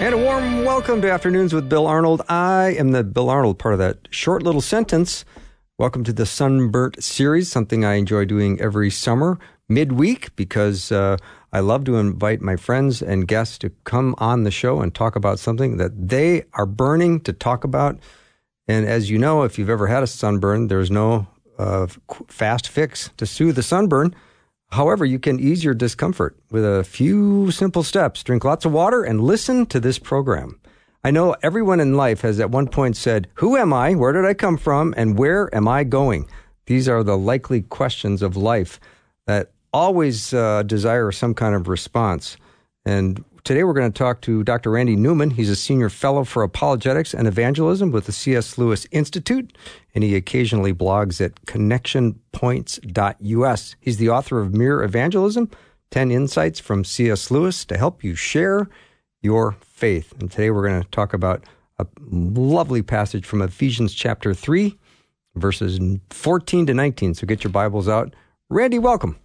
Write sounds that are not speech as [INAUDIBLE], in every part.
And a warm welcome to Afternoons with Bill Arnold. I am the Bill Arnold part of that short little sentence. Welcome to the Sunburnt series, something I enjoy doing every summer, midweek, because uh, I love to invite my friends and guests to come on the show and talk about something that they are burning to talk about. And as you know, if you've ever had a sunburn, there's no uh, fast fix to soothe the sunburn. However, you can ease your discomfort with a few simple steps. Drink lots of water and listen to this program. I know everyone in life has at one point said, Who am I? Where did I come from? And where am I going? These are the likely questions of life that always uh, desire some kind of response. And today we're going to talk to Dr. Randy Newman. He's a senior fellow for apologetics and evangelism with the C.S. Lewis Institute, and he occasionally blogs at connectionpoints.us. He's the author of Mere Evangelism 10 Insights from C.S. Lewis to help you share your faith. And today we're going to talk about a lovely passage from Ephesians chapter 3, verses 14 to 19. So get your Bibles out. Randy, welcome.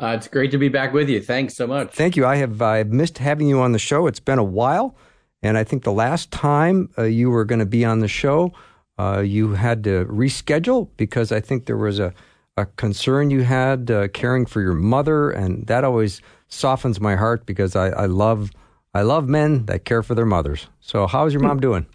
Uh, it's great to be back with you. Thanks so much. Thank you. I have I've missed having you on the show. It's been a while, and I think the last time uh, you were going to be on the show, uh, you had to reschedule because I think there was a, a concern you had uh, caring for your mother, and that always softens my heart because I, I love I love men that care for their mothers. So, how's your mom doing?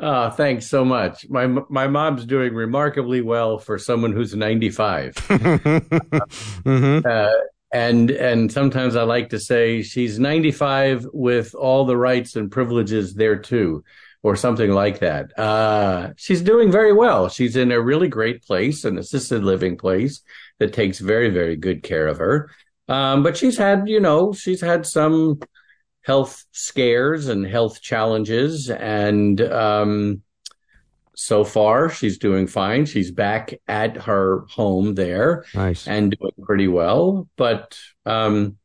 Oh, thanks so much. My my mom's doing remarkably well for someone who's 95. [LAUGHS] mm-hmm. uh, and and sometimes I like to say she's 95 with all the rights and privileges there too, or something like that. Uh, she's doing very well. She's in a really great place, an assisted living place that takes very very good care of her. Um, but she's had, you know, she's had some health scares and health challenges. And um, so far, she's doing fine. She's back at her home there nice. and doing pretty well. But, um,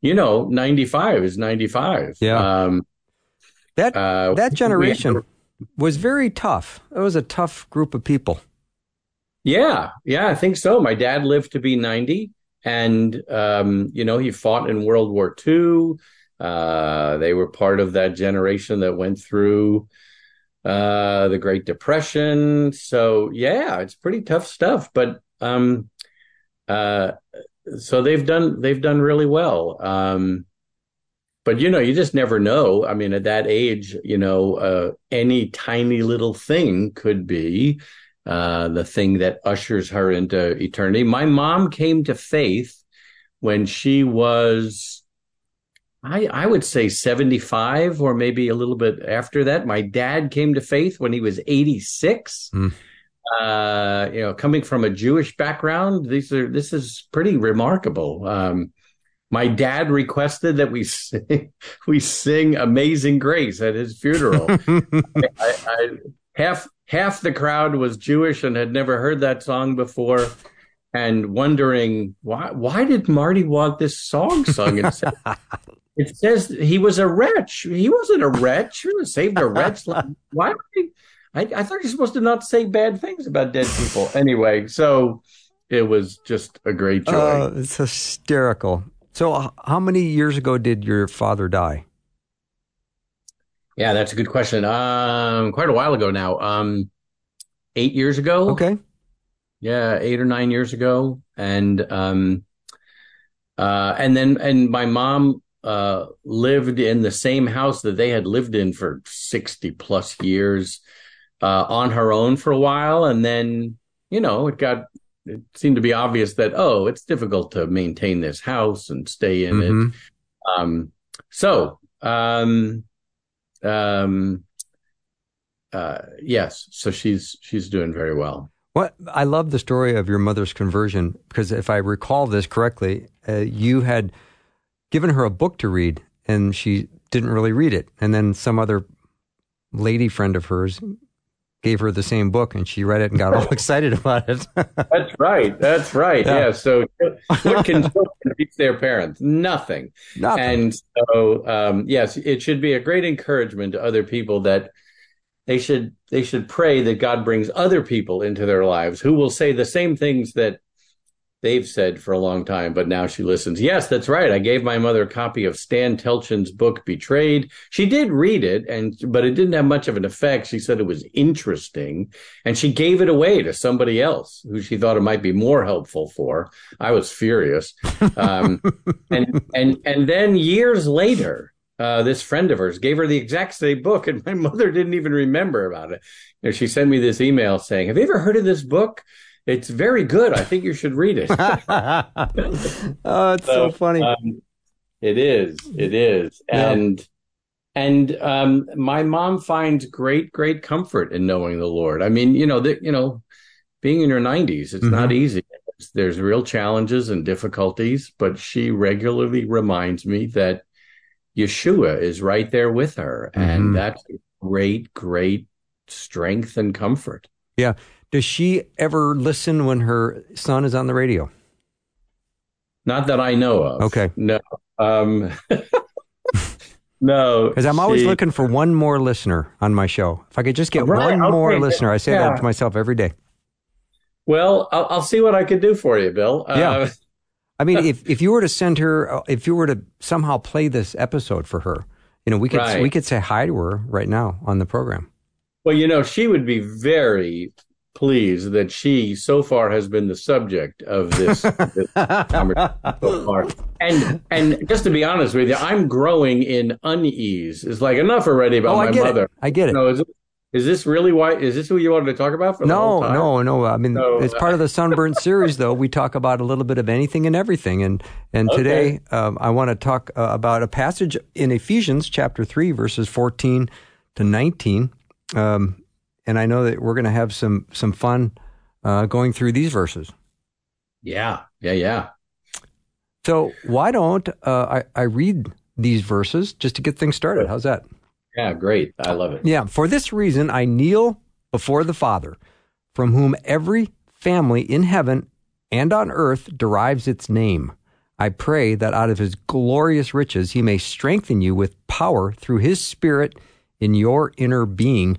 you know, 95 is 95. Yeah. Um, that, uh, that generation was very tough. It was a tough group of people. Yeah. Yeah, I think so. My dad lived to be 90 and, um, you know, he fought in World War II uh, they were part of that generation that went through uh, the Great Depression. So yeah, it's pretty tough stuff. But um, uh, so they've done they've done really well. Um, but you know, you just never know. I mean, at that age, you know, uh, any tiny little thing could be uh, the thing that ushers her into eternity. My mom came to faith when she was I, I would say 75 or maybe a little bit after that. My dad came to faith when he was 86. Mm. Uh, you know, coming from a Jewish background, these are this is pretty remarkable. Um, my dad requested that we [LAUGHS] sing, we sing "Amazing Grace" at his funeral. [LAUGHS] I, I, half half the crowd was Jewish and had never heard that song before, and wondering why why did Marty want this song sung? [LAUGHS] It says he was a wretch. He wasn't a wretch. He was saved a wretch. [LAUGHS] Why? I, I thought you're supposed to not say bad things about dead people. Anyway, so it was just a great joy. Uh, it's hysterical. So, how many years ago did your father die? Yeah, that's a good question. Um, quite a while ago now. Um, eight years ago. Okay. Yeah, eight or nine years ago, and um, uh, and then and my mom uh, lived in the same house that they had lived in for 60 plus years uh, on her own for a while. And then, you know, it got, it seemed to be obvious that, oh, it's difficult to maintain this house and stay in mm-hmm. it. Um, so, um, um, uh, yes, so she's, she's doing very well. What I love the story of your mother's conversion because if I recall this correctly, uh, you had given her a book to read, and she didn't really read it. And then some other lady friend of hers gave her the same book and she read it and got all [LAUGHS] excited about it. [LAUGHS] That's right. That's right. Yeah. yeah. So what can [LAUGHS] children teach their parents? Nothing. Nothing. And so, um, yes, it should be a great encouragement to other people that they should they should pray that God brings other people into their lives who will say the same things that they've said for a long time, but now she listens. Yes, that's right. I gave my mother a copy of Stan Telchin's book, Betrayed. She did read it, and but it didn't have much of an effect. She said it was interesting, and she gave it away to somebody else who she thought it might be more helpful for. I was furious, um, [LAUGHS] and and and then years later. Uh, this friend of hers gave her the exact same book, and my [LAUGHS] mother didn't even remember about it. You know, she sent me this email saying, "Have you ever heard of this book?" It's very good. I think you should read it. [LAUGHS] oh, it's so, so funny. Um, it is. It is. And yeah. and um, my mom finds great, great comfort in knowing the Lord. I mean, you know, the, you know, being in your nineties, it's mm-hmm. not easy. There's real challenges and difficulties, but she regularly reminds me that Yeshua is right there with her, mm-hmm. and that's great, great strength and comfort. Yeah. Does she ever listen when her son is on the radio? Not that I know of. Okay. No. Um, [LAUGHS] no. Because I'm always she, looking for one more listener on my show. If I could just get right, one more listener, I say yeah. that to myself every day. Well, I'll, I'll, see what I can do for you, Bill. Yeah. Uh, [LAUGHS] I mean, if, if you were to send her, uh, if you were to somehow play this episode for her, you know, we could right. we could say hi to her right now on the program. Well, you know, she would be very pleased that she so far has been the subject of this, this [LAUGHS] so far. And and just to be honest with you, I'm growing in unease. It's like enough already about oh, my mother. It. I get it. No, is, is this really why? Is this who you wanted to talk about? For no, no, no. I mean, so, it's part of the Sunburnt [LAUGHS] series, though. We talk about a little bit of anything and everything, and and okay. today um, I want to talk uh, about a passage in Ephesians chapter three, verses fourteen to nineteen. Um, and I know that we're going to have some some fun uh, going through these verses. Yeah, yeah, yeah. So why don't uh, I, I read these verses just to get things started? How's that? Yeah, great. I love it. Yeah. For this reason, I kneel before the Father, from whom every family in heaven and on earth derives its name. I pray that out of his glorious riches he may strengthen you with power through his Spirit in your inner being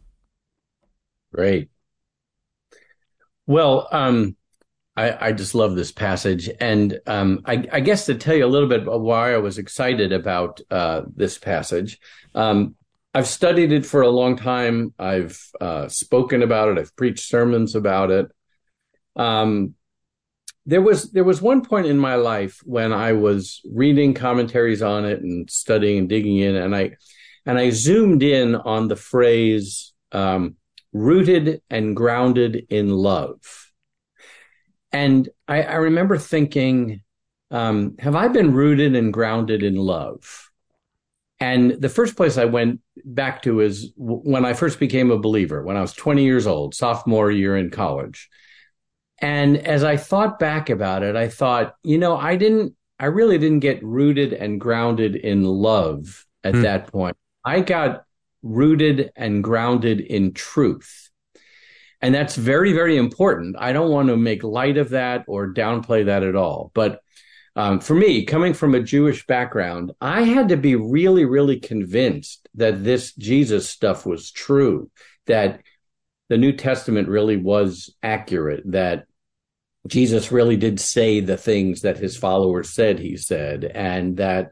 Great. Well, um, I, I, just love this passage. And um, I, I, guess to tell you a little bit why I was excited about uh, this passage, um, I've studied it for a long time. I've uh, spoken about it. I've preached sermons about it. Um, there was there was one point in my life when I was reading commentaries on it and studying and digging in, and I and I zoomed in on the phrase um, rooted and grounded in love. And I, I remember thinking, um, have I been rooted and grounded in love? And the first place I went back to is when I first became a believer, when I was 20 years old, sophomore year in college. And as I thought back about it, I thought, you know, I didn't, I really didn't get rooted and grounded in love at mm. that point. I got rooted and grounded in truth. And that's very, very important. I don't want to make light of that or downplay that at all. But um, for me, coming from a Jewish background, I had to be really, really convinced that this Jesus stuff was true, that the New Testament really was accurate, that Jesus really did say the things that his followers said he said, and that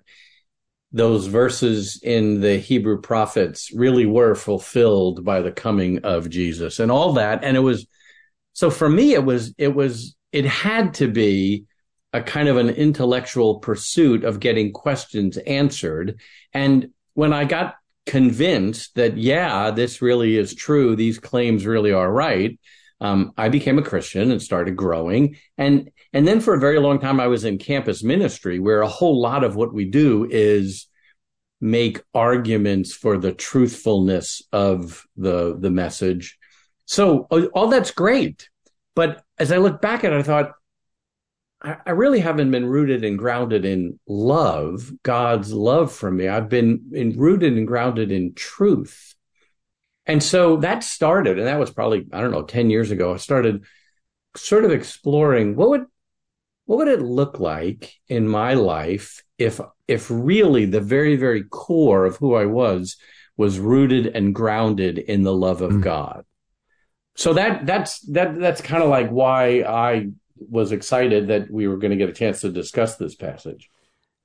those verses in the Hebrew prophets really were fulfilled by the coming of Jesus and all that. And it was, so for me, it was, it was, it had to be a kind of an intellectual pursuit of getting questions answered. And when I got convinced that, yeah, this really is true, these claims really are right, um, I became a Christian and started growing. And and then for a very long time, I was in campus ministry, where a whole lot of what we do is make arguments for the truthfulness of the the message. So all that's great, but as I look back at it, I thought I, really haven't been rooted and grounded in love, God's love for me. I've been in, rooted and grounded in truth. And so that started, and that was probably, I don't know, 10 years ago. I started sort of exploring what would what would it look like in my life if if really the very very core of who I was was rooted and grounded in the love of mm. God. So that that's that that's kind of like why I was excited that we were going to get a chance to discuss this passage.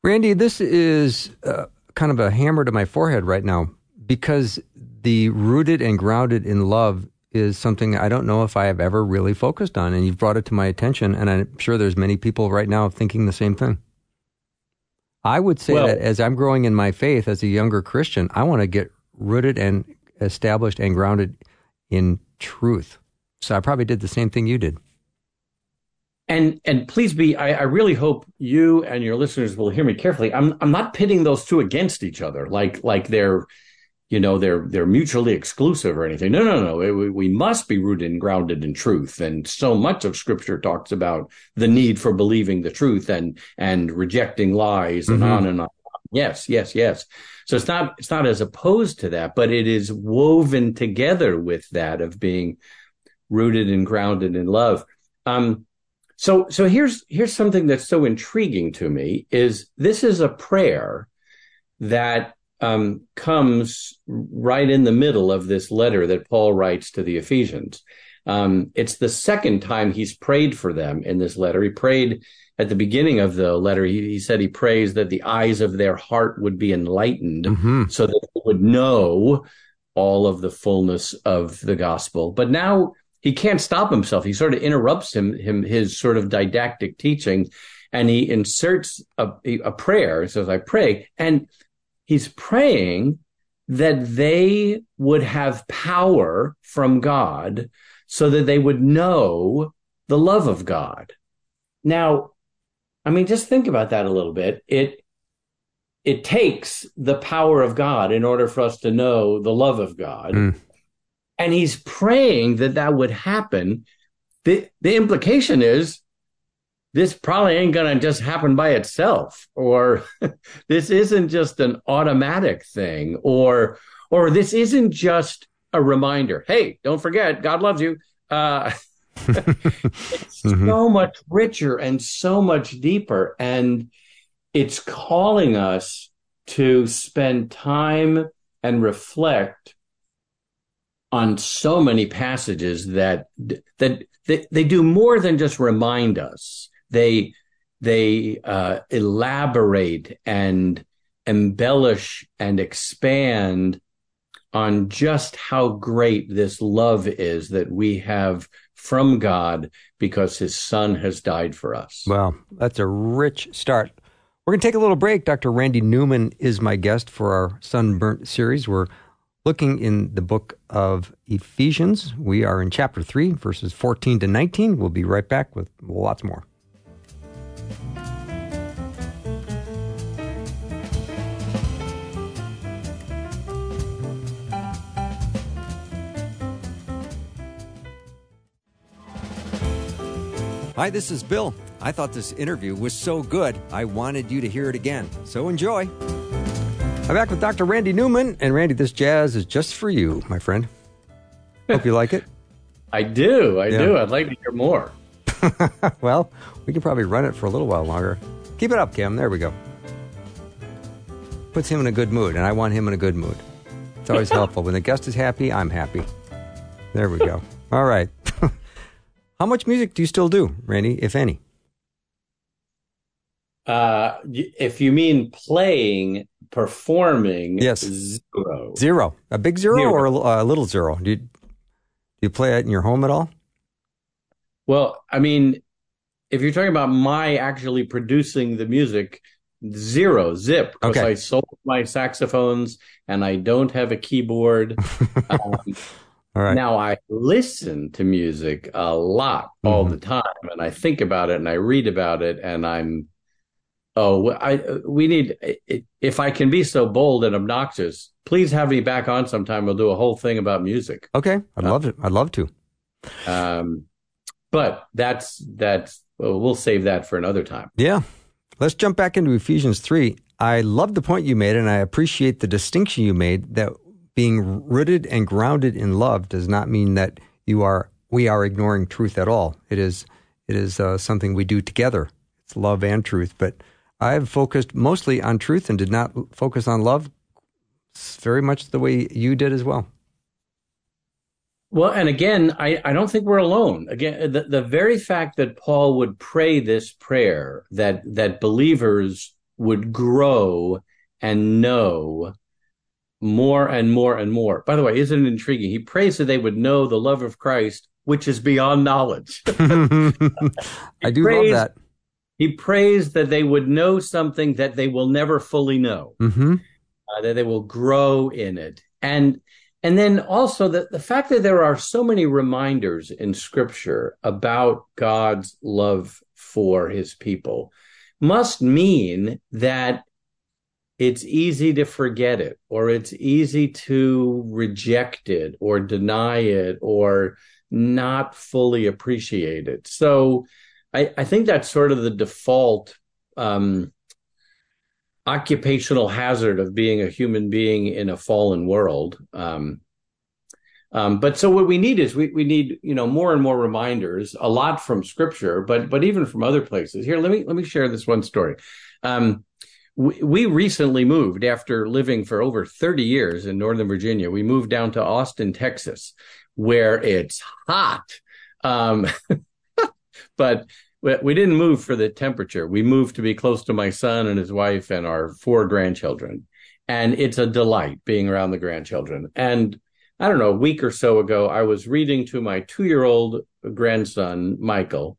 Randy, this is uh, kind of a hammer to my forehead right now because the rooted and grounded in love is something I don't know if I have ever really focused on. And you've brought it to my attention. And I'm sure there's many people right now thinking the same thing. I would say well, that as I'm growing in my faith as a younger Christian, I want to get rooted and established and grounded in truth. So I probably did the same thing you did and and please be I, I, really hope you and your listeners will hear me carefully i'm i'm not pitting those two against each other like like they're you know they're they're mutually exclusive or anything. No no no. We, we must be rooted and grounded in truth. And so much of scripture talks about the need for believing the truth and and rejecting lies and mm-hmm. on and on. Yes yes yes. So it's not it's not as opposed to that but it is woven together with that of being rooted and grounded in love. Um so, so here's, here's something that's so intriguing to me is this is a prayer that um, comes right in the middle of this letter that Paul writes to the Ephesians. Um, it's the second time he's prayed for them in this letter. He prayed at the beginning of the letter. He, he said he prays that the eyes of their heart would be enlightened mm-hmm. so that they would know all of the fullness of the gospel. But now he can't stop himself. He sort of interrupts him, him his sort of didactic teaching, and he inserts a, a prayer. He says, "I pray," and he's praying that they would have power from God, so that they would know the love of God. Now, I mean, just think about that a little bit. It it takes the power of God in order for us to know the love of God. Mm and he's praying that that would happen. The, the implication is this probably ain't going to just happen by itself, or [LAUGHS] this isn't just an automatic thing, or, or this isn't just a reminder. Hey, don't forget, God loves you. Uh, [LAUGHS] it's mm-hmm. so much richer and so much deeper. And it's calling us to spend time and reflect on so many passages that that they, they do more than just remind us. They they uh, elaborate and embellish and expand on just how great this love is that we have from God because his son has died for us. Well, that's a rich start. We're going to take a little break. Dr. Randy Newman is my guest for our Sunburnt series. We're looking in the book of Ephesians. We are in chapter 3, verses 14 to 19. We'll be right back with lots more. Hi, this is Bill. I thought this interview was so good, I wanted you to hear it again. So enjoy. I'm back with Dr. Randy Newman. And Randy, this jazz is just for you, my friend. Hope you like it. [LAUGHS] I do. I yeah. do. I'd like to hear more. [LAUGHS] well, we can probably run it for a little while longer. Keep it up, Kim. There we go. Puts him in a good mood, and I want him in a good mood. It's always [LAUGHS] helpful. When the guest is happy, I'm happy. There we go. All right. How much music do you still do, Randy, if any? Uh, if you mean playing, performing, yes, zero, zero, a big zero, zero. or a, a, little zero. Do you, do you play it in your home at all? Well, I mean, if you're talking about my actually producing the music, zero zip because Okay. I sold my saxophones and I don't have a keyboard. [LAUGHS] um, All right. Now I listen to music a lot all Mhm. the time, and I think about it and I read about it, and I'm oh I we need if I can be so bold and obnoxious, please have me back on sometime. We'll do a whole thing about music. Okay. I'd Uh, love it. I'd love to. Um, but that's that's well, we'll save that for another time. Yeah. Let's jump back into Ephesians 3. I love the point you made, and I appreciate the distinction you made that being rooted and grounded in love does not mean that you are we are ignoring truth at all. It is it is uh, something we do together. It's love and truth. But I've focused mostly on truth and did not focus on love. Very much the way you did as well. Well, and again, I, I don't think we're alone. Again, the, the very fact that Paul would pray this prayer that that believers would grow and know more and more and more. By the way, isn't it intriguing? He prays that they would know the love of Christ, which is beyond knowledge. [LAUGHS] [LAUGHS] I do praise- love that. he prays that they would know something that they will never fully know. hmm uh, that they will grow in it and and then also the, the fact that there are so many reminders in scripture about god's love for his people must mean that it's easy to forget it or it's easy to reject it or deny it or not fully appreciate it so i, I think that's sort of the default um, occupational hazard of being a human being in a fallen world. Um, um, but so what we need is we, we need you know more and more reminders, a lot from scripture, but but even from other places. Here, let me let me share this one story. Um, we, recently moved after living for over 30 years in Northern Virginia. We moved down to Austin, Texas, where it's hot. Um, [LAUGHS] but we, we didn't move for the temperature. We moved to be close to my son and his wife and our four grandchildren. And it's a delight being around the grandchildren. And I don't know, a week or so ago, I was reading to my two year old grandson, Michael.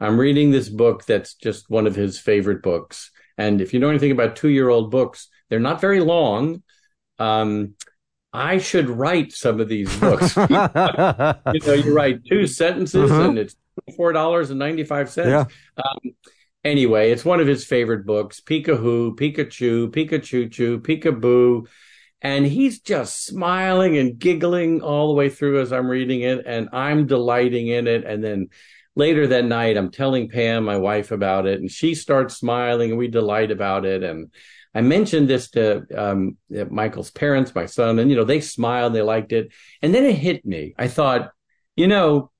I'm reading this book that's just one of his favorite books. And if you know anything about two year old books, they're not very long. Um, I should write some of these books. [LAUGHS] you know, you write two sentences Uh-huh. and it's four dollars and ninety five cents. Yeah. Um, anyway, it's one of his favorite books. Pika-hoo, Pikachu, Pikachu-choo, Peekaboo. And he's just smiling and giggling all the way through as I'm reading it, and I'm delighting in it. And then later that night, I'm telling Pam, my wife, about it, and she starts smiling, and we delight about it. And I mentioned this to um, Michael's parents, my son, and you know they smiled, they liked it. And then it hit me. I thought, you know,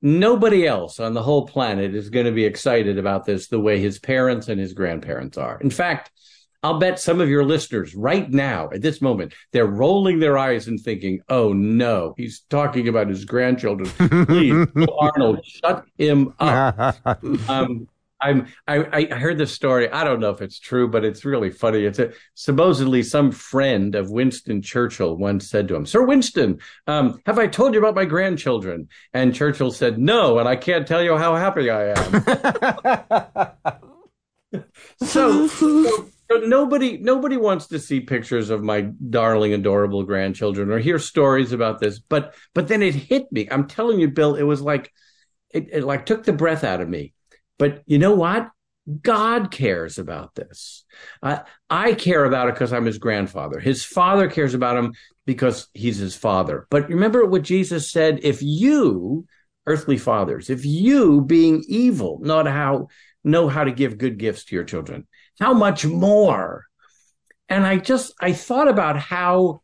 nobody else on the whole planet is going to be excited about this the way his parents and his grandparents are. In fact, I'll bet some of your listeners right now at this moment, they're rolling their eyes and thinking, oh no, he's talking about his grandchildren. Please, [LAUGHS] Arnold, shut him up. [LAUGHS] Um, I'm, I, I heard this story. I don't know if it's true, but it's really funny. It's a, supposedly some friend of Winston Churchill once said to him, Sir Winston, um, have I told you about my grandchildren? And Churchill said, no, and I can't tell you how happy I am. [LAUGHS] so, so, so nobody nobody wants to see pictures of my darling adorable grandchildren or hear stories about this but but then it hit me. I'm telling you bill it was like it, it like took the breath out of me. But you know what? God cares about this. Uh, i care about it because i'm his grandfather. His father cares about him because he's his father. But remember what jesus said if you earthly fathers if you being evil know how know how to give good gifts to your children how much more? And i just i thought about how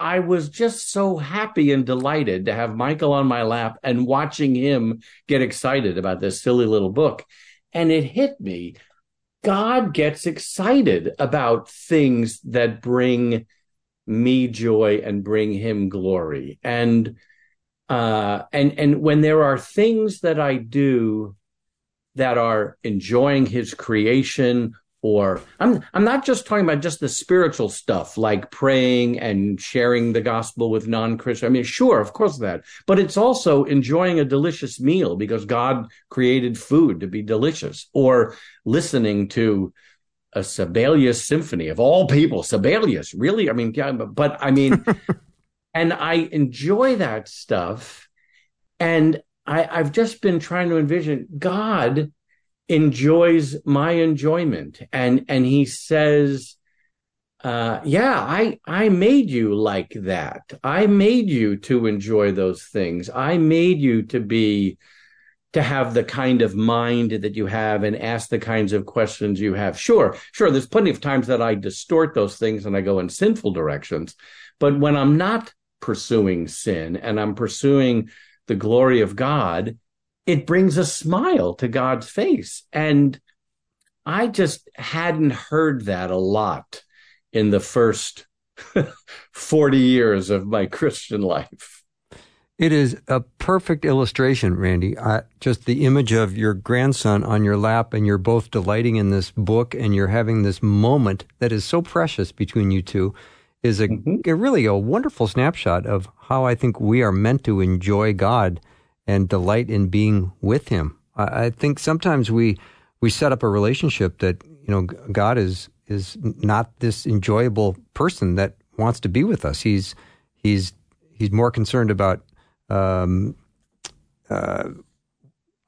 i was just so happy and delighted to have michael on my lap and watching him get excited about this silly little book. And it hit me. God gets excited about things that bring me joy and bring him glory. And uh and and when there are things that i do that are enjoying his creation or I'm I'm not just talking about just the spiritual stuff like praying and sharing the gospel with non-Christian. I mean, sure, of course that, but it's also enjoying a delicious meal because God created food to be delicious, or listening to a Sibelius symphony of all people. Sibelius, really? I mean, yeah, but I mean, [LAUGHS] and I enjoy that stuff, and I, I've just been trying to envision God enjoys my enjoyment. And and he says uh, yeah i i made you like that. I made you to enjoy those things. I made you to be to have the kind of mind that you have and ask the kinds of questions you have. Sure sure there's plenty of times that i distort those things and i go in sinful directions. But when i'm not pursuing sin and i'm pursuing the glory of god it brings a smile to God's face. And I just hadn't heard that a lot in the first [LAUGHS] 40 years of my Christian life. It is a perfect illustration, Randy. Uh, just the image of your grandson on your lap, and you're both delighting in this book, and you're having this moment that is so precious between you two, is a, mm-hmm. a really a wonderful snapshot of how I think we are meant to enjoy God and delight in being with Him. I, I think sometimes we we set up a relationship that you know God is is not this enjoyable person that wants to be with us. He's he's he's more concerned about um, uh,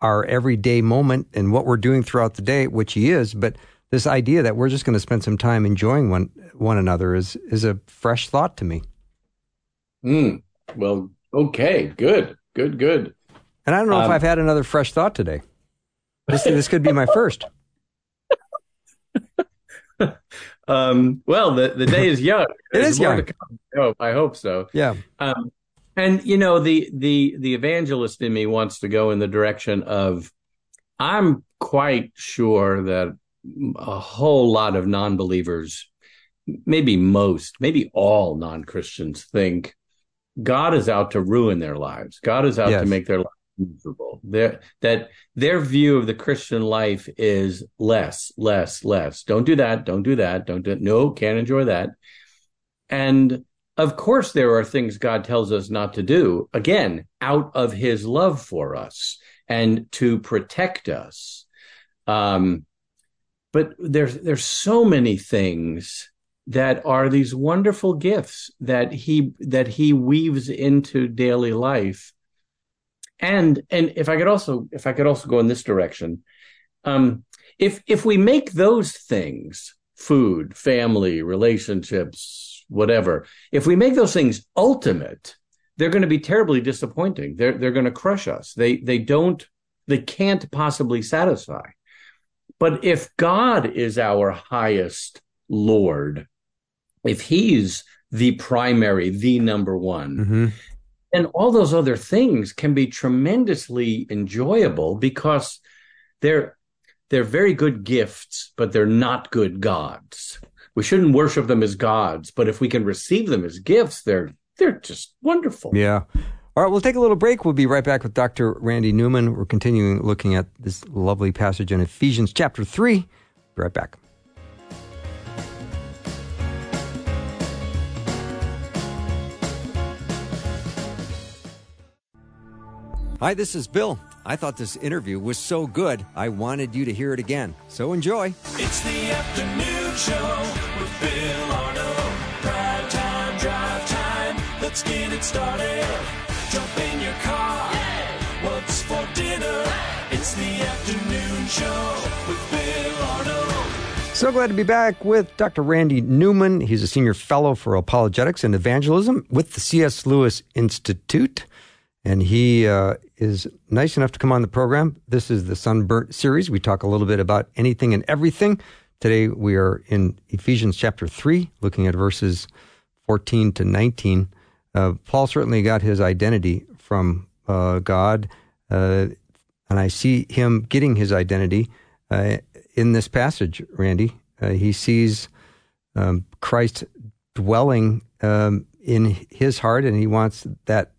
our everyday moment and what we're doing throughout the day, which he is. But this idea that we're just going to spend some time enjoying one one another is is a fresh thought to me. Mm, well, okay, good, good, good. And I don't know um, if I've had another fresh thought today. This, this could be my first. [LAUGHS] um, well, the, the day is young. [LAUGHS] it is young. I hope, I hope so. Yeah. Um, and you know, the the the evangelist in me wants to go in the direction of I'm quite sure that a whole lot of non-believers, maybe most, maybe all non-Christians think God is out to ruin their lives. God is out yes. to make their lives miserable. Their, that their view of the Christian life is less, less, less. Don't do that. Don't do that. Don't do no, can't enjoy that. And of course, there are things God tells us not to do, again, out of his love for us and to protect us. Um, but there's there's so many things that are these wonderful gifts that he that he weaves into daily life and and if I could also if I could also go in this direction, um, if if we make those things food, family, relationships, whatever, if we make those things ultimate, they're going to be terribly disappointing. They're they're going to crush us. They they don't they can't possibly satisfy. But if God is our highest Lord, if He's the primary, the number one, mm-hmm and all those other things can be tremendously enjoyable because they're they're very good gifts but they're not good gods. We shouldn't worship them as gods but if we can receive them as gifts they're they're just wonderful. Yeah. All right we'll take a little break. We'll be right back with dr randy newman. We're continuing looking at this lovely passage in ephesians chapter 3 be right back Hi, this is Bill. I thought this interview was so good, I wanted you to hear it again. So enjoy. It's the afternoon show with Bill Arnold. Prime time, drive time. Let's get it started. Jump in your car. Yeah. What's for dinner? It's the afternoon show with Bill Arnold. So glad to be back with Dr. Randy Newman. He's a senior fellow for apologetics and evangelism with the C.S. Lewis Institute and he uh, is nice enough to come on the program. This is the Sunburnt series. We talk a little bit about anything and everything. Today we are in Ephesians chapter 3, looking at verses 14 to 19. Uh, Paul certainly got his identity from uh, God, uh, and I see him getting his identity uh, in this passage, Randy. Uh, he sees um, Christ dwelling um, in his heart, and he wants that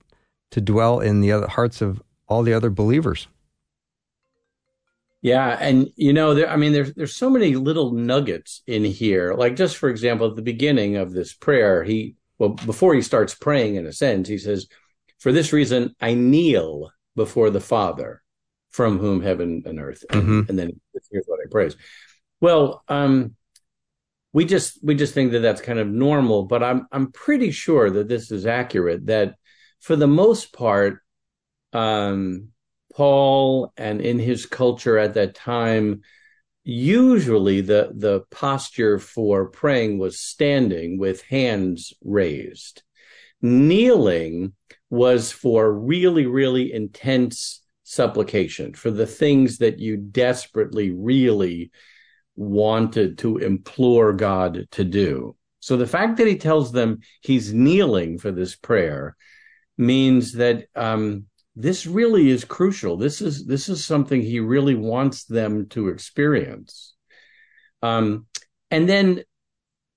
to dwell in the hearts of all the other believers. Yeah, and you know, there. I mean, there's there's so many little nuggets in here. Like just for example, at the beginning of this prayer, he well before he starts praying, in a sense, he says, "For this reason, I kneel before the Father, from whom heaven and earth." And, Mhm. and then here's what I praise. Well, um, we just we just think that that's kind of normal, but I'm I'm pretty sure that this is accurate. That for the most part, um, Paul and in his culture at that time, usually the the posture for praying was standing with hands raised. Kneeling was for really, really intense supplication for the things that you desperately, really wanted to implore God to do. So the fact that he tells them he's kneeling for this prayer means that um, this really is crucial. This is this is something he really wants them to experience. Um, and then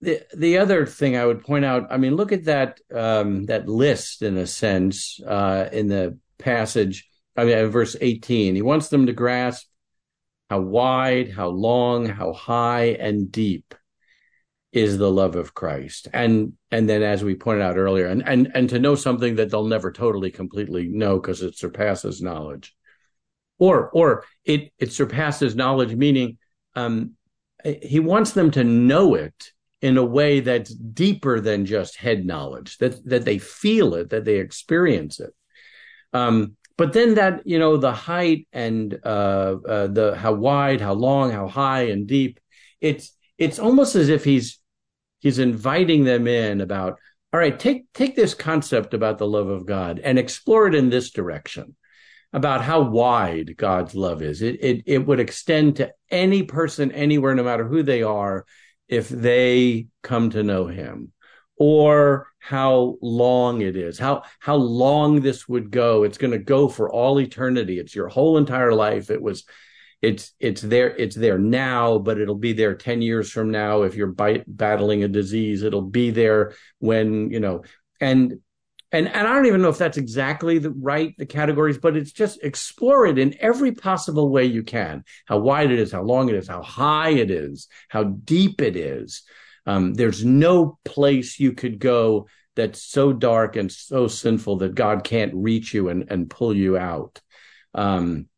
the the other thing I would point out, I mean, look at that um, that list in a sense uh, in the passage. I mean, verse eighteen. He wants them to grasp how wide, how long, how high and deep is the love of Christ. And and then as we pointed out earlier, and and and to know something that they'll never totally completely know because it surpasses knowledge. Or or it it surpasses knowledge, meaning um he wants them to know it in a way that's deeper than just head knowledge, that that they feel it, that they experience it. Um, but then that you know the height and uh, uh, the how wide, how long, how high and deep, it's it's almost as if he's he's inviting them in about all right, take take this concept about the love of God and explore it in this direction about how wide God's love is. It it it would extend to any person anywhere, no matter who they are, if they come to know Him or how long it is how how long this would go. It's going to go for all eternity. It's your whole entire life. It was it's it's there it's there now but it'll be there 10 years from now if you're battling a disease it'll be there when you know and and and I don't even know if that's exactly the right the categories, but it's just explore it in every possible way you can. How wide it is, how long it is, how high it is, how deep it is. Um, there's no place you could go that's so dark and so sinful that God can't reach you and, and pull you out. Um,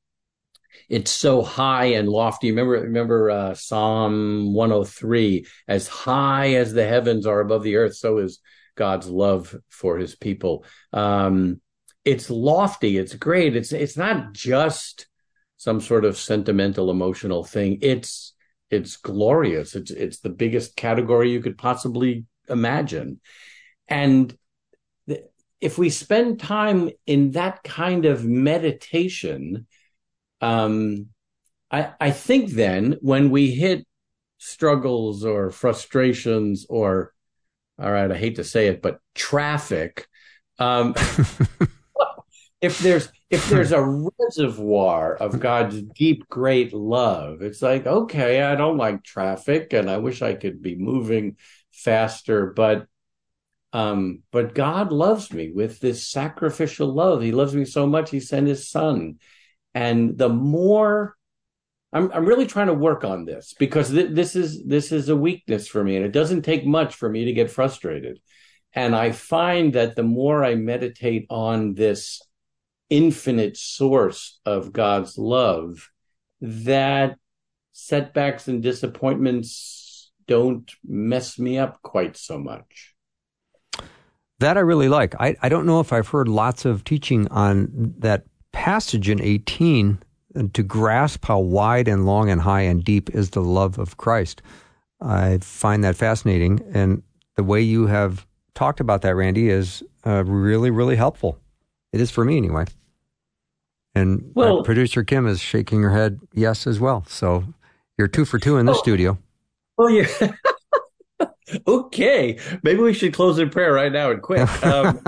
it's so high and lofty. Remember, remember uh, Psalm 103. As high as the heavens are above the earth, so is God's love for His people. Um, it's lofty. It's great. It's it's not just some sort of sentimental, emotional thing. It's it's glorious. It's it's the biggest category you could possibly imagine, and if we spend time in that kind of meditation, um, I I think then when we hit struggles or frustrations or all right, I hate to say it, but traffic. Um, [LAUGHS] if there's if there's a reservoir of God's deep, great love, it's like okay, I don't like traffic, and I wish I could be moving faster, but um, but God loves me with this sacrificial love. He loves me so much, He sent His Son, and the more I'm I'm really trying to work on this because th- this is this is a weakness for me, and it doesn't take much for me to get frustrated. And I find that the more I meditate on this infinite source of God's love, that setbacks and disappointments don't mess me up quite so much. That I really like. I, I don't know if I've heard lots of teaching on that passage in 18 and to grasp how wide and long and high and deep is the love of Christ. I find that fascinating. And the way you have talked about that, Randy, is uh, really, really helpful. It is for me anyway. And Well- uh, producer Kim is shaking her head yes as well. So you're two for two in this Oh. studio. Oh yeah. [LAUGHS] okay, maybe we should close in prayer right now and quit. [LAUGHS] Um,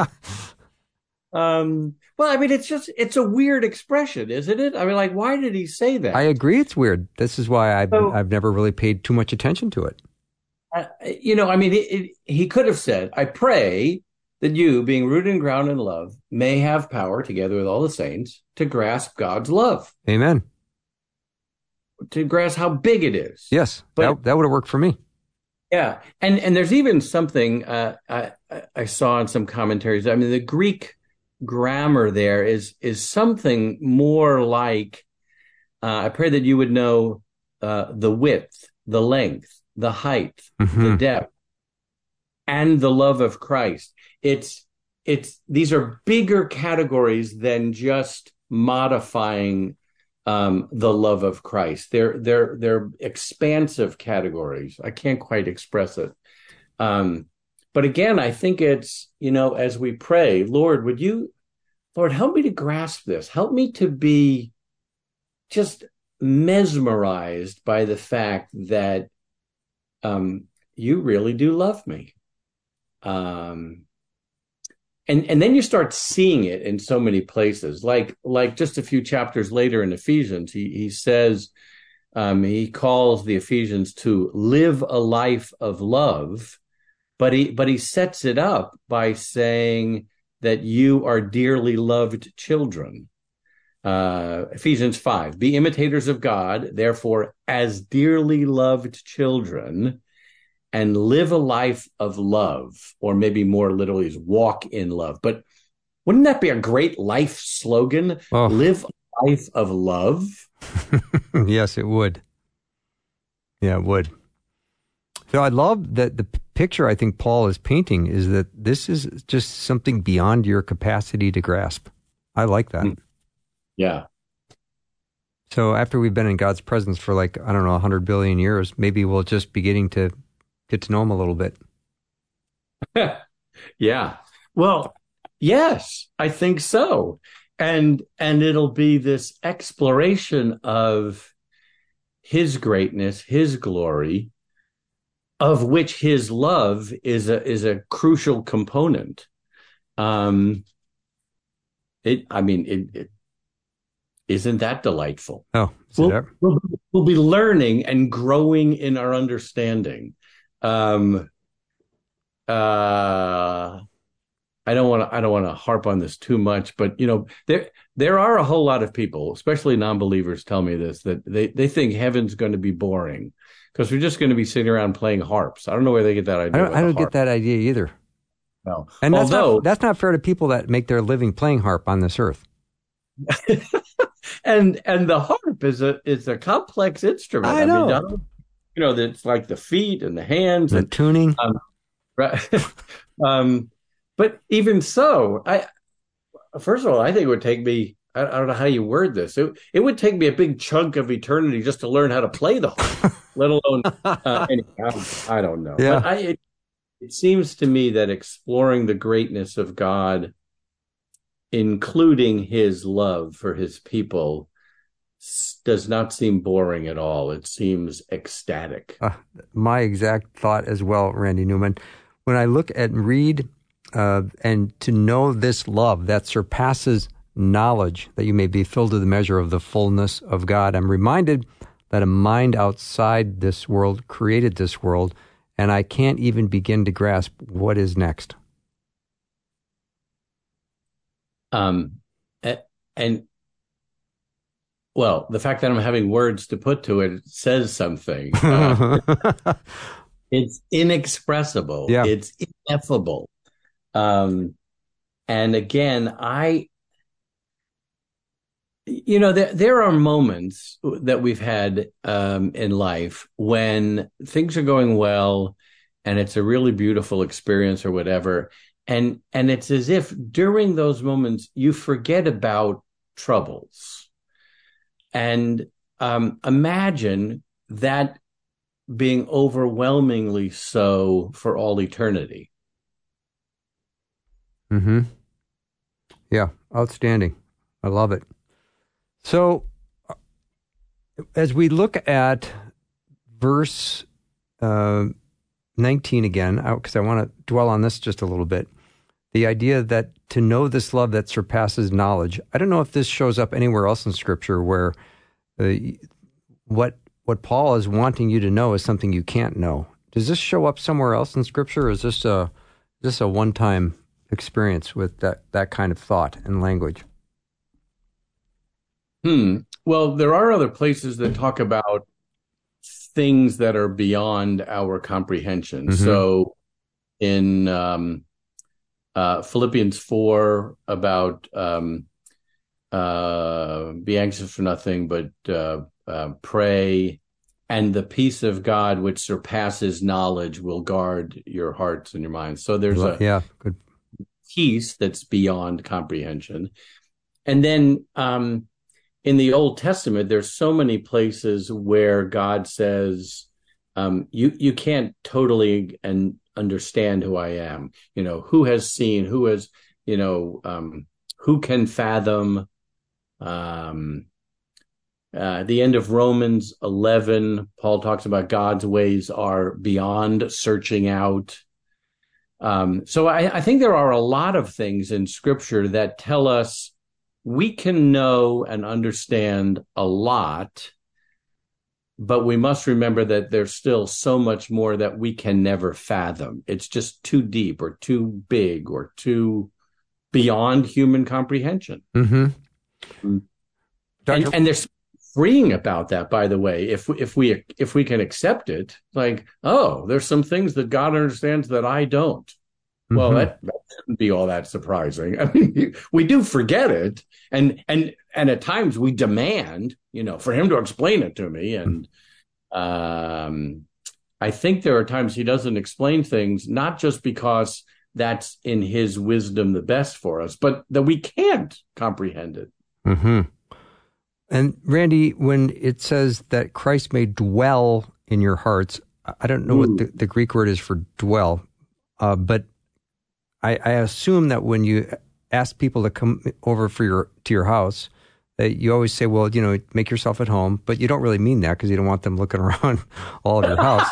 um, well, I mean, it's just it's a weird expression, isn't it? I mean, like, why did he say that? I agree. It's weird. This is why I've So- I've never really paid too much attention to it. I- you know, I mean, it, it, he could have said, "I pray that you, being rooted and grounded in love, may have power, together with all the saints, to grasp God's love." Amen. to grasp how big it is. Yes, But- that, that would have worked for me. Yeah, and and there's even something uh, I I- I saw in some commentaries. I mean, the Greek grammar there is is something more like. Uh, I pray that you would know uh, the width, the length, the height, the Mhm. depth, and the love of Christ. It's it's these are bigger categories than just modifying um, the love of Christ. They're they're they're expansive categories. I can't quite express it. Um, but again, I think it's you know as we pray, Lord, would you, Lord, help me to grasp this. Help me to be just mesmerized by the fact that um, you really do love me. Um, and and then you start seeing it in so many places like like just a few chapters later in ephesians he he says um he calls the ephesians to live a life of love but he but he sets it up by saying that you are dearly loved children uh ephesians 5 be imitators of god therefore as dearly loved children and live a life of love, or maybe more literally is walk in love. But wouldn't that be a great life slogan? Oh. Live a life of love. [LAUGHS] yes, it would. Yeah, it would. So I love that the picture I think Paul is painting is that this is just something beyond your capacity to grasp. I like that. Mm. Yeah. So after we've been in God's presence for like, I don't know, 100 billion years, maybe we'll just be getting to get to know him a little bit. [LAUGHS] yeah. Well, yes, I think so. And and it'll be this exploration of his greatness, his glory, of which his love is a is a crucial component. Um it I mean it, it isn't that delightful? Oh, We'll, we'll, we'll be learning and growing in our understanding. Um, uh, I don't want to. I don't want to harp on this too much, but you know, there there are a whole lot of people, especially non-believers, tell me this that they they think heaven's going to be boring because we're just going to be sitting around playing harps. I don't know where they get that I idea. don't, with I don't get that idea either. No. And that's, Although, not, that's not fair to people that make their living playing harp on this earth. [LAUGHS] and and the harp is a is a complex instrument. I know. I don't- you know, it's like the feet and the hands and The and tuning. Right. [LAUGHS] um, but even so, I first of all, I think it would take me. I, I don't know how you word this. It, it would take me a big chunk of eternity just to learn how to play the harp, [LAUGHS] let alone. Uh, [LAUGHS] anyhow, I don't know. Yeah. But I, it, it seems to me that exploring the greatness of God, including His love for His people, s- does not seem boring at all. It seems ecstatic. Uh, my exact thought as well, Randy Newman. When I look at and read uh, and to know this love that surpasses knowledge, that you may be filled to the measure of the fullness of God, I'm reminded that a mind outside this world created this world, and I can't even begin to grasp what is next. Um, and well, the fact that I'm having words to put to it says something. [LAUGHS] Uh, it's inexpressible. Yeah. It's ineffable. Um, and again, I, you know, there there are moments that we've had um, in life when things are going well, and it's a really beautiful experience or whatever, and and it's as if during those moments you forget about troubles, and um, imagine that being overwhelmingly so for all eternity. Mm-hmm. Yeah, outstanding. I love it. So, as we look at verse uh, 19 again, because I want to dwell on this just a little bit, the idea that to know this love that surpasses knowledge. I don't know if this shows up anywhere else in Scripture where uh, what what Paul is wanting you to know is something you can't know. Does this show up somewhere else in Scripture, or is this a is this a one time experience with that that kind of thought and language? Hmm. Well, there are other places that talk about things that are beyond our comprehension. Mhm. So in um, uh, Philippians 4 about um, uh, be anxious for nothing, but uh, uh, pray, and the peace of God, which surpasses knowledge, will guard your hearts and your minds. So there's a yeah, good. peace that's beyond comprehension. And then um, in the Old Testament, there's so many places where God says, um, "You you can't totally and understand who I am. You know, who has seen? Who has you know? Um, who can fathom?" Um, uh, the end of Romans 11, Paul talks about God's ways are beyond searching out. Um, so I, I think there are a lot of things in scripture that tell us we can know and understand a lot, but we must remember that there's still so much more that we can never fathom. It's just too deep or too big or too beyond human comprehension. Mm-hmm. Mm. Doctor, And, and there's freeing about that, by the way. If if we if we can accept it, like, oh, there's some things that God understands that I don't. Well, Mhm. that, that shouldn't be all that surprising. [LAUGHS] I mean, we do forget it, and and and at times we demand, you know, for him to explain it to me. And um, I think there are times he doesn't explain things, not just because that's in his wisdom the best for us, but that we can't comprehend it. hmm And Randy, when it says that Christ may dwell in your hearts, I- don't know what the, the Greek word is for dwell, uh, but I, I assume that when you ask people to come over for your to your house, that you always say, "Well, you know, make yourself at home," but you don't really mean that because you don't want them looking [LAUGHS] around all of your house.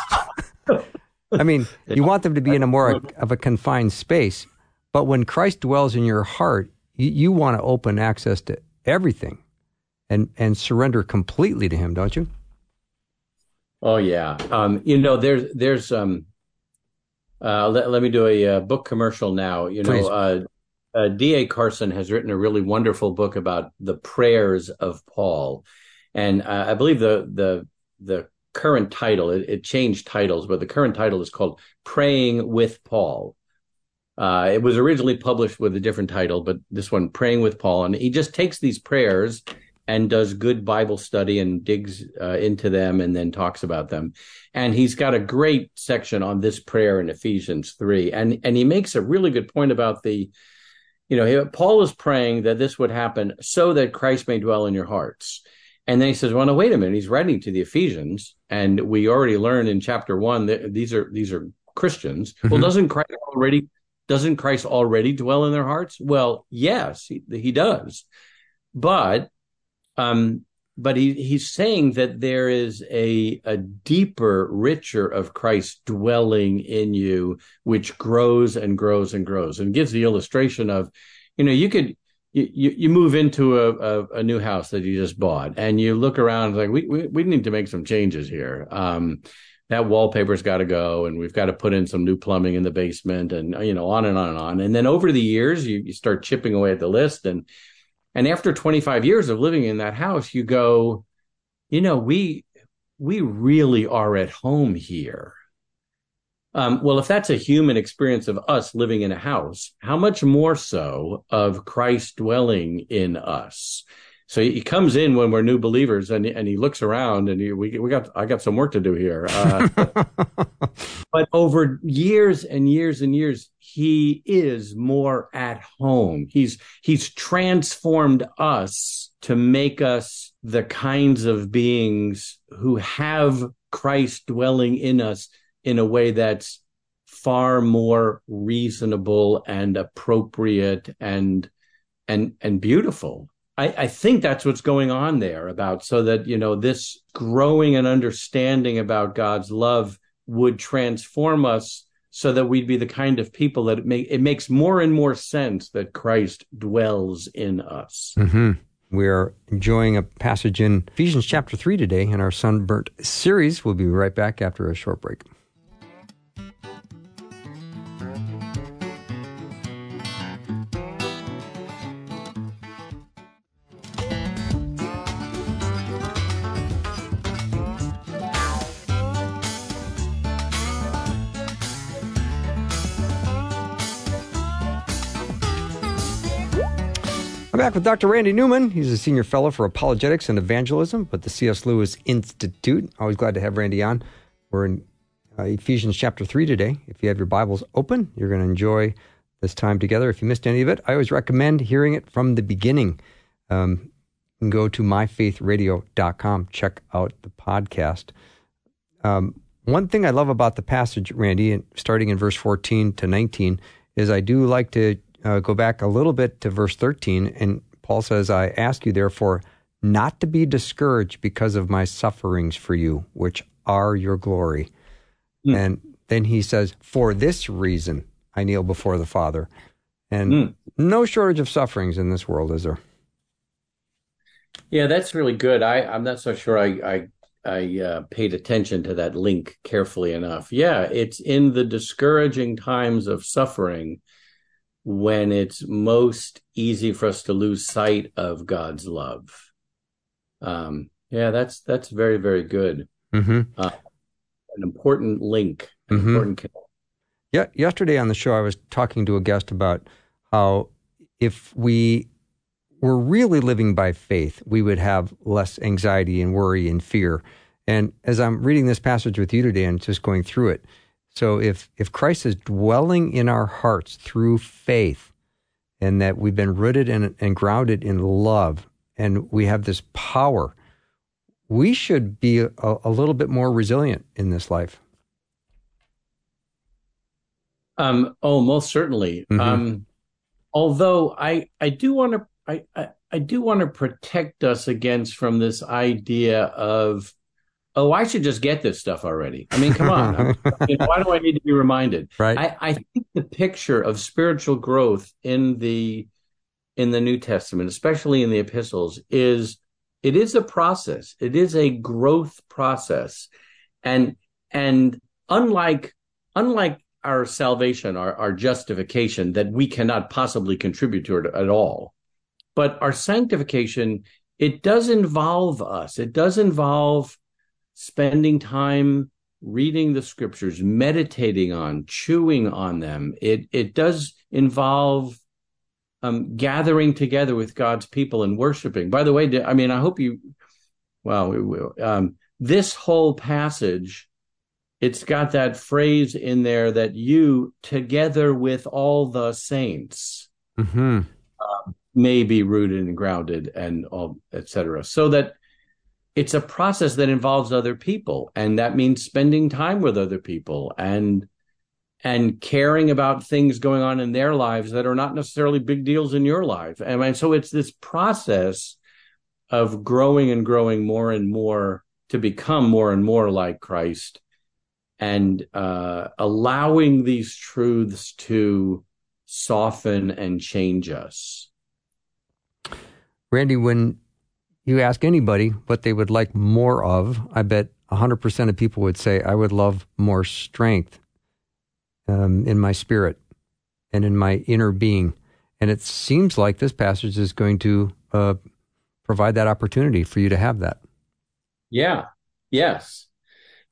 I mean, [LAUGHS] you want them to be in a more of a confined space. But when Christ dwells in your heart, you, you want to open access to everything and and surrender completely to him, don't you? Oh yeah. Um, you know, there's there's um uh let, let me do a, uh book commercial now. You Please. know, uh, uh D.A. Carson has written a really wonderful book about the prayers of Paul. And uh, I believe the the the current title it, it changed titles, but the current title is called Praying with Paul. Uh, it was originally published with a different title, but this one, Praying with Paul, and he just takes these prayers and does good Bible study and digs uh, into them and then talks about them. And he's got a great section on this prayer in Ephesians 3. And, and he makes a really good point about the, you know, Paul is praying that this would happen so that Christ may dwell in your hearts. And then he says, well, no, wait a minute. He's writing to the Ephesians. And we already learned in chapter one that these are, these are Christians. Well, Mhm. doesn't Christ already, doesn't Christ already dwell in their hearts? Well, yes, he, he does. But um, but he, he's saying that there is a a deeper, richer of Christ dwelling in you, which grows and grows and grows, and gives the illustration of, you know, you could you you, move into a, a a new house that you just bought, and you look around like we we, we need to make some changes here. Um, that wallpaper's got to go, and we've got to put in some new plumbing in the basement, and you know, on and on and on. And then over the years, you, you start chipping away at the list, and and after 25 years of living in that house, you go, you know, we we really are at home here. Um, well, if that's a human experience of us living in a house, how much more so of Christ dwelling in us? So he comes in when we're new believers, and and he looks around, and he, we we got I got some work to do here. Uh, [LAUGHS] but over years and years and years, he is more at home. He's he's transformed us to make us the kinds of beings who have Christ dwelling in us in a way that's far more reasonable and appropriate and and and beautiful. I, I think that's what's going on there about so that you know this growing and understanding about God's love would transform us so that we'd be the kind of people that it, make, it makes more and more sense that Christ dwells in us. hmm We are enjoying a passage in Ephesians chapter 3 today in our Sunburnt series. We'll be right back after a short break. Back with Dr. Randy Newman. He's a senior fellow for apologetics and evangelism at the C.S. Lewis Institute. Always glad to have Randy on. We're in uh, Ephesians chapter 3 today. If you have your Bibles open, you're going to enjoy this time together. If you missed any of it, I always recommend hearing it from the beginning. Um, go to myfaithradio.com, check out the podcast. Um, one thing I love about the passage, Randy, starting in verse 14 to 19, is I do like to uh, go back a little bit to verse 13, and Paul says, I ask you, therefore, not to be discouraged because of my sufferings for you, which are your glory. Mm. And then he says, For this reason I kneel before the Father. And mm. no shortage of sufferings in this world, is there? Yeah, that's really good. I, I'm not so sure I, I I uh, paid attention to that link carefully enough. Yeah, it's in the discouraging times of suffering when it's most easy for us to lose sight of God's love. Um, yeah, that's that's very very good. Mm-hmm. Uh, an important link. An mm-hmm. Important. Yeah, yesterday on the show, I was talking to a guest about how if we were really living by faith, we would have less anxiety and worry and fear. And as I'm reading this passage with you today and just going through it, so if if Christ is dwelling in our hearts through faith, and that we've been rooted in, and grounded in love, and we have this power, we should be a, a little bit more resilient in this life. Um, oh, most certainly. Mm-hmm. Um, although I I do want to I, I, I do want to protect us against from this idea of oh, I should just get this stuff already. I mean, come on. [LAUGHS] why do I need to be reminded? Right. I, I think the picture of spiritual growth in the in the New Testament, especially in the epistles, is it is a process. It is a growth process. And and unlike unlike our salvation, our, our justification that we cannot possibly contribute to it at all. But our sanctification, it does involve us. It does involve spending time reading the scriptures, meditating on, chewing on them. It it does involve um, gathering together with God's people and worshiping. By the way, I mean I hope you. Well, um, this whole passage, it's got that phrase in there that you, together with all the saints, mm-hmm. uh, may be rooted and grounded and all, etc. So that it's a process that involves other people and that means spending time with other people and and caring about things going on in their lives that are not necessarily big deals in your life. And, so it's this process of growing and growing more and more to become more and more like christ and uh, allowing these truths to soften and change us. Randy when you ask anybody what they would like more of, I bet 100% of people would say, I would love more strength um, in my spirit and in my inner being. And it seems like this passage is going to uh, provide that opportunity for you to have that. Yeah. Yes.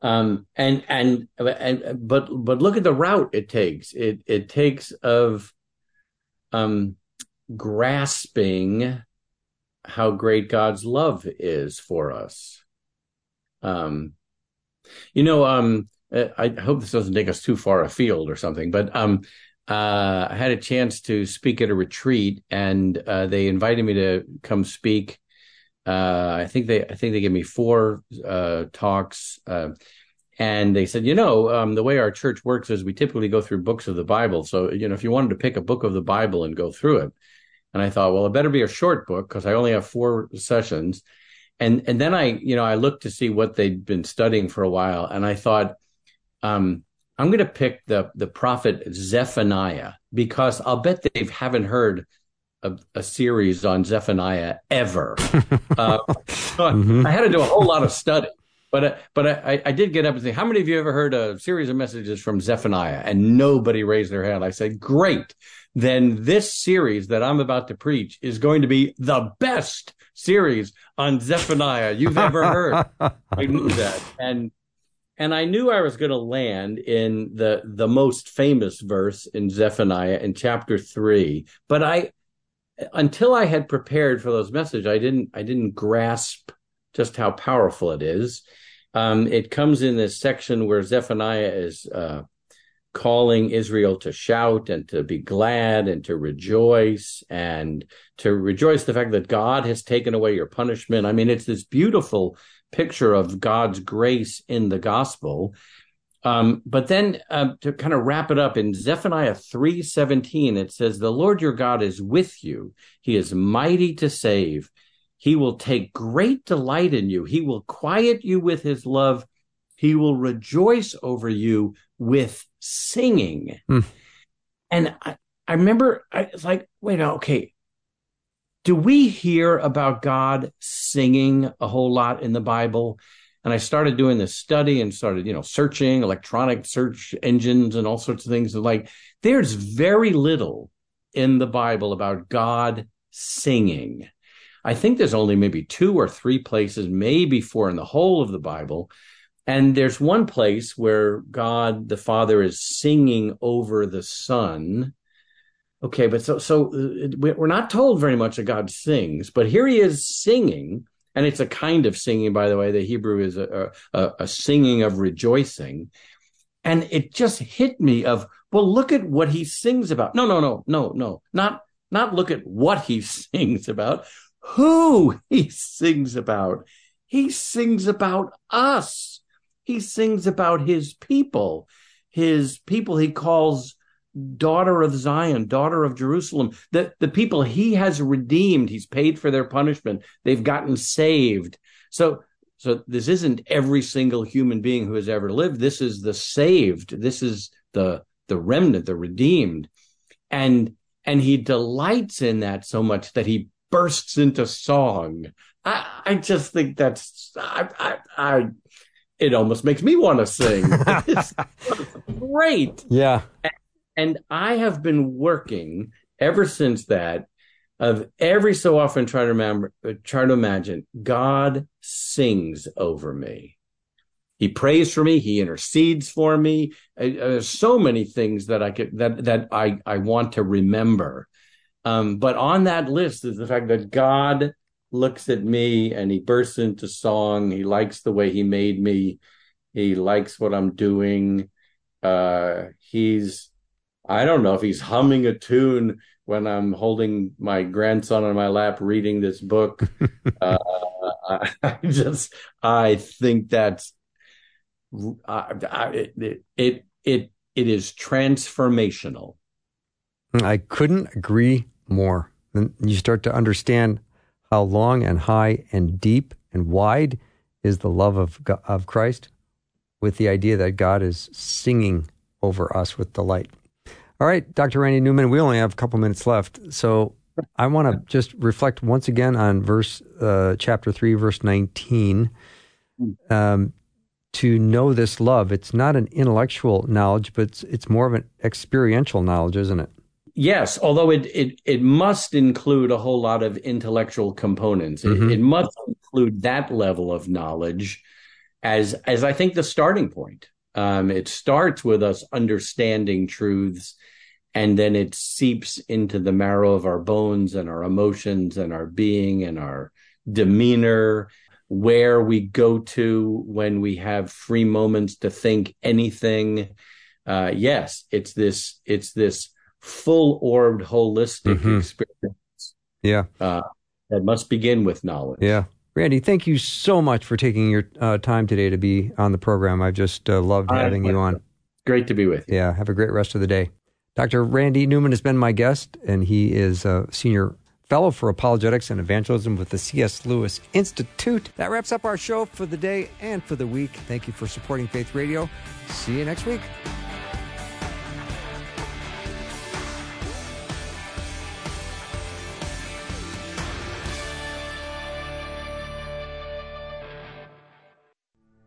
Um, and, and, and, but, but look at the route it takes. It, it takes of, um, grasping how great God's love is for us. Um, you know, um, I hope this doesn't take us too far afield or something, but um, uh, I had a chance to speak at a retreat, and uh, they invited me to come speak. Uh, I think they, I think they gave me four uh, talks, uh, and they said, you know, um, the way our church works is we typically go through books of the Bible. So, you know, if you wanted to pick a book of the Bible and go through it, and I thought, well, it better be a short book because I only have four sessions. And and then I, you know, I looked to see what they'd been studying for a while, and I thought, um, I'm going to pick the the prophet Zephaniah because I'll bet they haven't heard a, a series on Zephaniah ever. [LAUGHS] uh, mm-hmm. I had to do a whole lot of study. But uh, but I, I did get up and say, how many of you ever heard a series of messages from Zephaniah? And nobody raised their hand. I said, great then this series that I'm about to preach is going to be the best series on Zephaniah you've ever heard. I knew [LAUGHS] that. And and I knew I was going to land in the the most famous verse in Zephaniah in chapter 3, but I until I had prepared for those messages, I didn't I didn't grasp just how powerful it is. Um, it comes in this section where Zephaniah is uh, calling Israel to shout and to be glad and to rejoice and to rejoice the fact that God has taken away your punishment. I mean, it's this beautiful picture of God's grace in the gospel. Um, but then uh, to kind of wrap it up in Zephaniah 3:17, it says, The Lord your God is with you. He is mighty to save. He will take great delight in you. He will quiet you with his love. He will rejoice over you with singing. Hmm. And I, I remember I was like, wait, okay. Do we hear about God singing a whole lot in the Bible? And I started doing this study and started, you know, searching electronic search engines and all sorts of things. And like, there's very little in the Bible about God singing. I think there's only maybe two or three places, maybe four in the whole of the Bible. And there's one place where God the Father is singing over the Son. Okay, but so so uh, we're not told very much that God sings, but here he is singing, and it's a kind of singing, by the way. The Hebrew is a, a, a singing of rejoicing, and it just hit me of well, look at what he sings about. No, no, no, no, no, not not look at what he [LAUGHS] sings about who he sings about. He sings about us. He sings about his people, his people he calls daughter of Zion, daughter of Jerusalem, the, the people he has redeemed. He's paid for their punishment. They've gotten saved. So, so this isn't every single human being who has ever lived. This is the saved. This is the, the remnant, the redeemed. And, and he delights in that so much that he bursts into song. I, I just think that's I, I, I it almost makes me want to sing. [LAUGHS] it's great. Yeah. And I have been working ever since that of every so often try to remember try to imagine God sings over me. He prays for me. He intercedes for me. There's so many things that I could that that I I want to remember um, but on that list is the fact that God looks at me and he bursts into song. He likes the way he made me. He likes what I'm doing. Uh, he's, I don't know if he's humming a tune when I'm holding my grandson on my lap reading this book. [LAUGHS] uh, I, [LAUGHS] I, just, I think that's, I, I, it, it, it, it is transformational. I couldn't agree more. You start to understand how long and high and deep and wide is the love of God, of Christ with the idea that God is singing over us with delight. All right, Dr. Randy Newman, we only have a couple minutes left. So I want to just reflect once again on verse uh, chapter 3 verse 19. Um, to know this love, it's not an intellectual knowledge, but it's, it's more of an experiential knowledge, isn't it? Yes, although it, it it must include a whole lot of intellectual components. Mm-hmm. It, it, must include that level of knowledge as as I think the starting point. Um, it starts with us understanding truths, and then it seeps into the marrow of our bones and our emotions and our being and our demeanor. Where we go to when we have free moments to think anything. Uh, yes, it's this. It's this full orbed, holistic mm-hmm. experience. Yeah. Uh, that must begin with knowledge. Yeah. Randy, thank you so much for taking your uh, time today to be on the program. I've just uh, loved having you on. Great to be with you. Yeah. Have a great rest of the day. Dr. Randy Newman has been my guest, and he is a senior fellow for apologetics and evangelism with the C.S. Lewis Institute. That wraps up our show for the day and for the week. Thank you for supporting Faith Radio. See you next week.